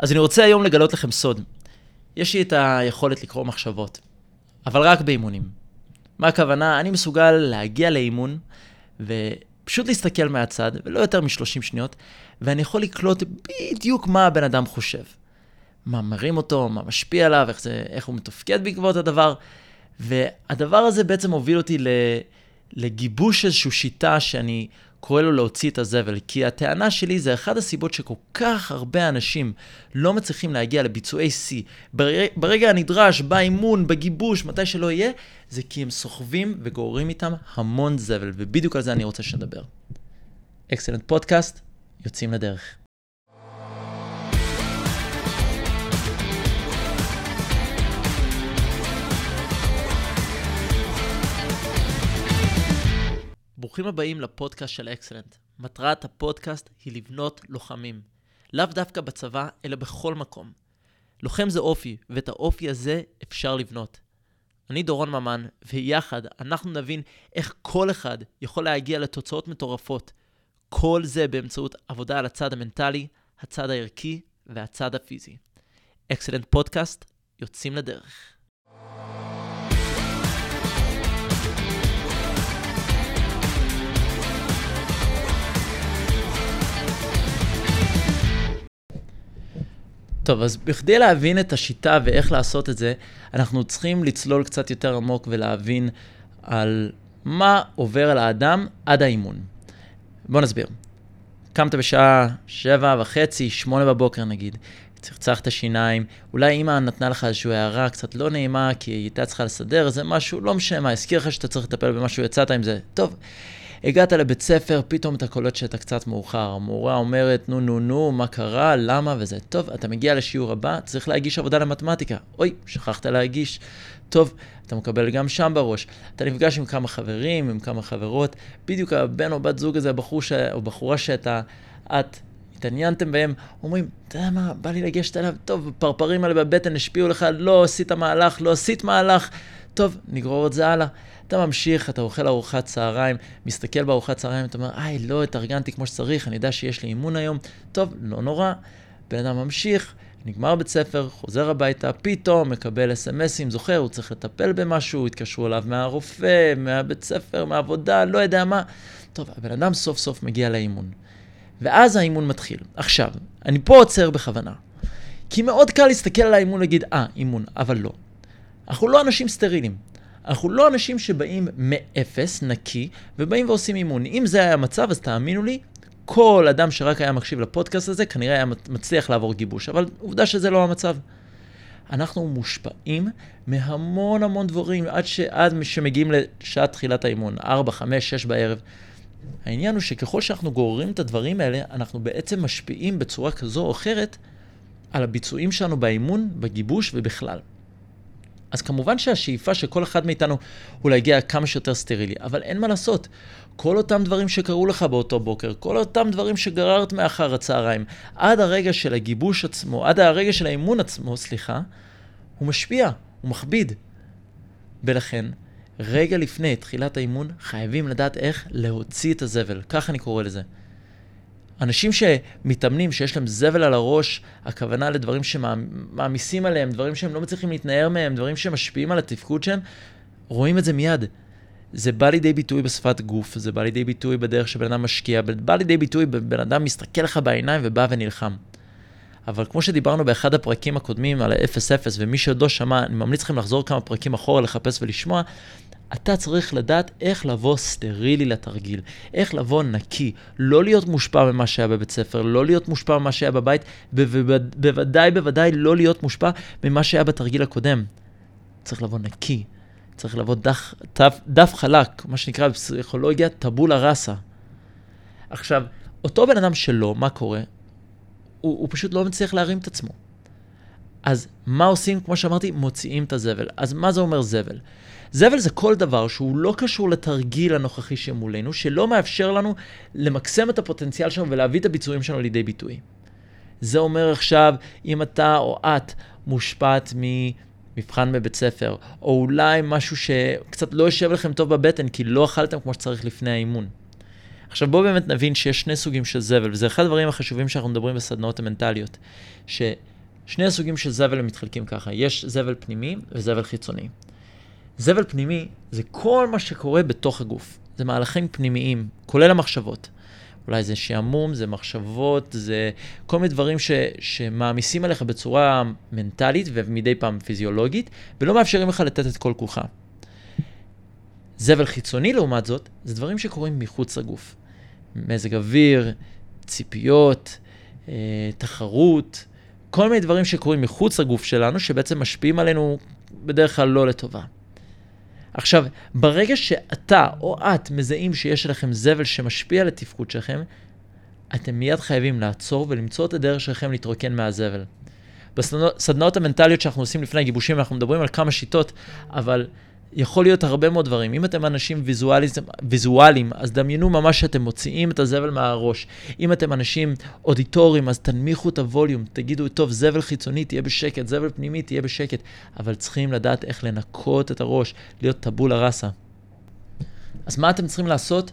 אז אני רוצה היום לגלות לכם סוד. יש לי את היכולת לקרוא מחשבות, אבל רק באימונים. מה הכוונה? אני מסוגל להגיע לאימון ופשוט להסתכל מהצד, ולא יותר מ-30 שניות, ואני יכול לקלוט בדיוק מה הבן אדם חושב. מה מרים אותו, מה משפיע עליו, איך, זה, איך הוא מתפקד בעקבות הדבר. והדבר הזה בעצם הוביל אותי לגיבוש איזושהי שיטה שאני קורא לו להוציא את הזבל, כי הטענה שלי זה אחת הסיבות שכל כך הרבה אנשים לא מצליחים להגיע לביצועי שיא. ברגע, הנדרש, באימון, בגיבוש, מתי שלא יהיה, זה כי הם סוחבים וגוררים איתם המון זבל, ובדיוק על זה אני רוצה שנדבר. אקסלנט פודקאסט, יוצאים לדרך. ברוכים הבאים לפודקאסט של אקסלנט. מטרת הפודקאסט היא לבנות לוחמים. לאו דווקא בצבא, אלא בכל מקום. לוחם זה אופי, ואת האופי הזה אפשר לבנות. אני דורון ממן, ויחד אנחנו נבין איך כל אחד יכול להגיע לתוצאות מטורפות. כל זה באמצעות עבודה על הצד המנטלי, הצד הערכי והצד הפיזי. אקסלנט פודקאסט, יוצאים לדרך. טוב, אז בכדי להבין את השיטה ואיך לעשות את זה, אנחנו צריכים לצלול קצת יותר עמוק ולהבין על מה עובר על האדם עד האימון. בוא נסביר. קמת בשעה שבע וחצי, שמונה בבוקר נגיד, צחצחת שיניים, אולי אימא נתנה לך איזושהי הערה קצת לא נעימה, כי היא הייתה צריכה לסדר איזה משהו, לא משנה מה, הזכיר לך שאתה צריך לטפל במשהו, יצאת עם זה. טוב, הגעת לבית ספר, פתאום אתה קולט שאתה קצת מאוחר. המורה אומרת, נו, נו, נו, מה קרה, למה וזה. טוב, אתה מגיע לשיעור הבא, צריך להגיש עבודה למתמטיקה. אוי, שכחת להגיש. טוב, אתה מקבל גם שם בראש. אתה נפגש עם כמה חברים, עם כמה חברות. בדיוק הבן או בת זוג הזה, בחור ש... או בחורה שאתה, את התעניינתם בהם, אומרים, אתה יודע מה, בא לי לגשת אליו, טוב, פרפרים האלה בבטן השפיעו לך, לא עשית מהלך, לא עשית מהלך. טוב, נגרור את זה הלאה. אתה ממשיך, אתה אוכל ארוחת צהריים, מסתכל בארוחת צהריים, אתה אומר, איי, לא התארגנתי כמו שצריך, אני יודע שיש לי אימון היום. טוב, לא נורא. בן אדם ממשיך, נגמר בית ספר, חוזר הביתה, פתאום מקבל אס.אם.אסים, זוכר, הוא צריך לטפל במשהו, התקשרו אליו מהרופא, מהבית ספר, מהעבודה, לא יודע מה. טוב, הבן אדם סוף סוף מגיע לאימון. ואז האימון מתחיל. עכשיו, אני פה עוצר בכוונה. כי מאוד קל להסתכל על האימון ולהגיד, אה, אימון, אבל לא. אנחנו לא אנשים סטרילים. אנחנו לא אנשים שבאים מאפס, נקי, ובאים ועושים אימון. אם זה היה המצב, אז תאמינו לי, כל אדם שרק היה מקשיב לפודקאסט הזה, כנראה היה מצליח לעבור גיבוש. אבל עובדה שזה לא המצב. אנחנו מושפעים מהמון המון דברים עד, ש... עד שמגיעים לשעת תחילת האימון, 4, 5, 6 בערב. העניין הוא שככל שאנחנו גוררים את הדברים האלה, אנחנו בעצם משפיעים בצורה כזו או אחרת על הביצועים שלנו באימון, בגיבוש ובכלל. אז כמובן שהשאיפה של כל אחד מאיתנו הוא להגיע כמה שיותר סטרילי, אבל אין מה לעשות. כל אותם דברים שקרו לך באותו בוקר, כל אותם דברים שגררת מאחר הצהריים, עד הרגע של הגיבוש עצמו, עד הרגע של האימון עצמו, סליחה, הוא משפיע, הוא מכביד. ולכן, רגע לפני תחילת האימון, חייבים לדעת איך להוציא את הזבל, כך אני קורא לזה. אנשים שמתאמנים, שיש להם זבל על הראש, הכוונה לדברים שמעמיסים עליהם, דברים שהם לא מצליחים להתנער מהם, דברים שמשפיעים על התפקוד שלהם, רואים את זה מיד. זה בא לידי ביטוי בשפת גוף, זה בא לידי ביטוי בדרך שבן אדם משקיע, בא לידי ביטוי בבן אדם מסתכל לך בעיניים ובא ונלחם. אבל כמו שדיברנו באחד הפרקים הקודמים על ה-0-0, ומי שעוד לא שמע, אני ממליץ לכם לחזור כמה פרקים אחורה, לחפש ולשמוע, אתה צריך לדעת איך לבוא סטרילי לתרגיל, איך לבוא נקי, לא להיות מושפע ממה שהיה בבית ספר, לא להיות מושפע ממה שהיה בבית, בוודאי בוודאי לא להיות מושפע ממה שהיה בתרגיל הקודם. צריך לבוא נקי, צריך לבוא דף, דף, דף חלק, מה שנקרא בפסיכולוגיה טבולה ראסה. עכשיו, אותו בן אדם שלו, מה קורה? הוא, הוא פשוט לא מצליח להרים את עצמו. אז מה עושים? כמו שאמרתי, מוציאים את הזבל. אז מה זה אומר זבל? זבל זה כל דבר שהוא לא קשור לתרגיל הנוכחי שמולנו, שלא מאפשר לנו למקסם את הפוטנציאל שלנו ולהביא את הביצועים שלנו לידי ביטוי. זה אומר עכשיו, אם אתה או את מושפעת ממבחן בבית ספר, או אולי משהו שקצת לא יושב לכם טוב בבטן, כי לא אכלתם כמו שצריך לפני האימון. עכשיו בואו באמת נבין שיש שני סוגים של זבל, וזה אחד הדברים החשובים שאנחנו מדברים בסדנאות המנטליות, ששני הסוגים של זבל מתחלקים ככה, יש זבל פנימי וזבל חיצוני. זבל פנימי זה כל מה שקורה בתוך הגוף, זה מהלכים פנימיים, כולל המחשבות. אולי זה שעמום, זה מחשבות, זה כל מיני דברים ש, שמעמיסים עליך בצורה מנטלית ומדי פעם פיזיולוגית, ולא מאפשרים לך לתת את כל כולך. זבל חיצוני, לעומת זאת, זה דברים שקורים מחוץ לגוף. מזג אוויר, ציפיות, אה, תחרות, כל מיני דברים שקורים מחוץ לגוף שלנו, שבעצם משפיעים עלינו בדרך כלל לא לטובה. עכשיו, ברגע שאתה או את מזהים שיש לכם זבל שמשפיע על התפקוד שלכם, אתם מיד חייבים לעצור ולמצוא את הדרך שלכם להתרוקן מהזבל. בסדנאות המנטליות שאנחנו עושים לפני הגיבושים, אנחנו מדברים על כמה שיטות, אבל יכול להיות הרבה מאוד דברים. אם אתם אנשים ויזואליים, אז דמיינו ממש שאתם מוציאים את הזבל מהראש. אם אתם אנשים אודיטוריים, אז תנמיכו את הווליום, תגידו, טוב, זבל חיצוני, תהיה בשקט, זבל פנימי, תהיה בשקט. אבל צריכים לדעת איך לנקות את הראש, להיות טבולה ראסה. אז מה אתם צריכים לעשות?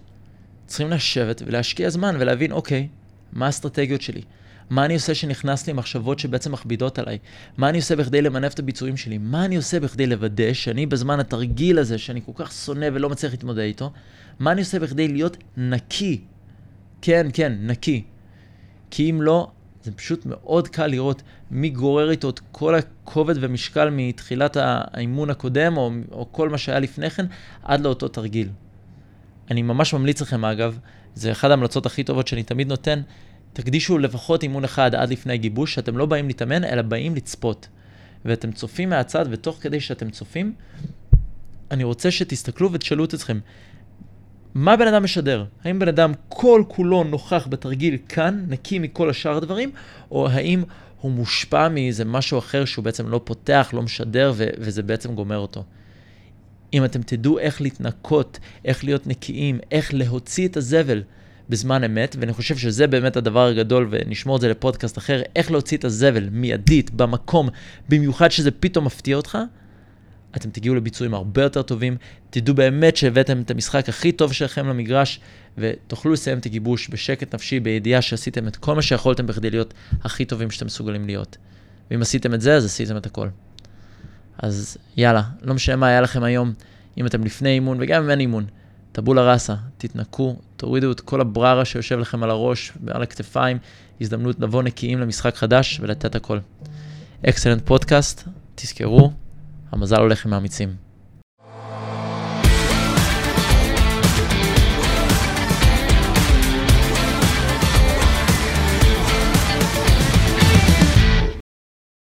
צריכים לשבת ולהשקיע זמן ולהבין, אוקיי, מה האסטרטגיות שלי? מה אני עושה שנכנס לי מחשבות שבעצם מכבידות עליי? מה אני עושה בכדי למנף את הביצועים שלי? מה אני עושה בכדי לוודא שאני בזמן התרגיל הזה, שאני כל כך שונא ולא מצליח להתמודד איתו, מה אני עושה בכדי להיות נקי? כן, כן, נקי. כי אם לא, זה פשוט מאוד קל לראות מי גורר איתו את כל הכובד ומשקל מתחילת האימון הקודם, או, או כל מה שהיה לפני כן, עד לאותו תרגיל. אני ממש ממליץ לכם, אגב, זה אחת ההמלצות הכי טובות שאני תמיד נותן, תקדישו לפחות אימון אחד עד לפני גיבוש, שאתם לא באים להתאמן, אלא באים לצפות. ואתם צופים מהצד, ותוך כדי שאתם צופים, אני רוצה שתסתכלו ותשאלו את עצמכם, מה בן אדם משדר? האם בן אדם כל כולו נוכח בתרגיל כאן, נקי מכל השאר הדברים, או האם הוא מושפע מאיזה משהו אחר שהוא בעצם לא פותח, לא משדר, ו- וזה בעצם גומר אותו? אם אתם תדעו איך להתנקות, איך להיות נקיים, איך להוציא את הזבל, בזמן אמת, ואני חושב שזה באמת הדבר הגדול, ונשמור את זה לפודקאסט אחר, איך להוציא את הזבל מיידית, במקום, במיוחד שזה פתאום מפתיע אותך, אתם תגיעו לביצועים הרבה יותר טובים, תדעו באמת שהבאתם את המשחק הכי טוב שלכם למגרש, ותוכלו לסיים את הגיבוש בשקט נפשי, בידיעה שעשיתם את כל מה שיכולתם בכדי להיות הכי טובים שאתם מסוגלים להיות. ואם עשיתם את זה, אז עשיתם את הכל. אז יאללה, לא משנה מה היה לכם היום, אם אתם לפני אימון וגם אם אין אימון. טבולה ראסה, תתנקו, תורידו את כל הבררה שיושב לכם על הראש ועל הכתפיים, הזדמנות לבוא נקיים למשחק חדש ולתת הכל. אקסלנט פודקאסט, תזכרו, המזל הולך עם האמיצים.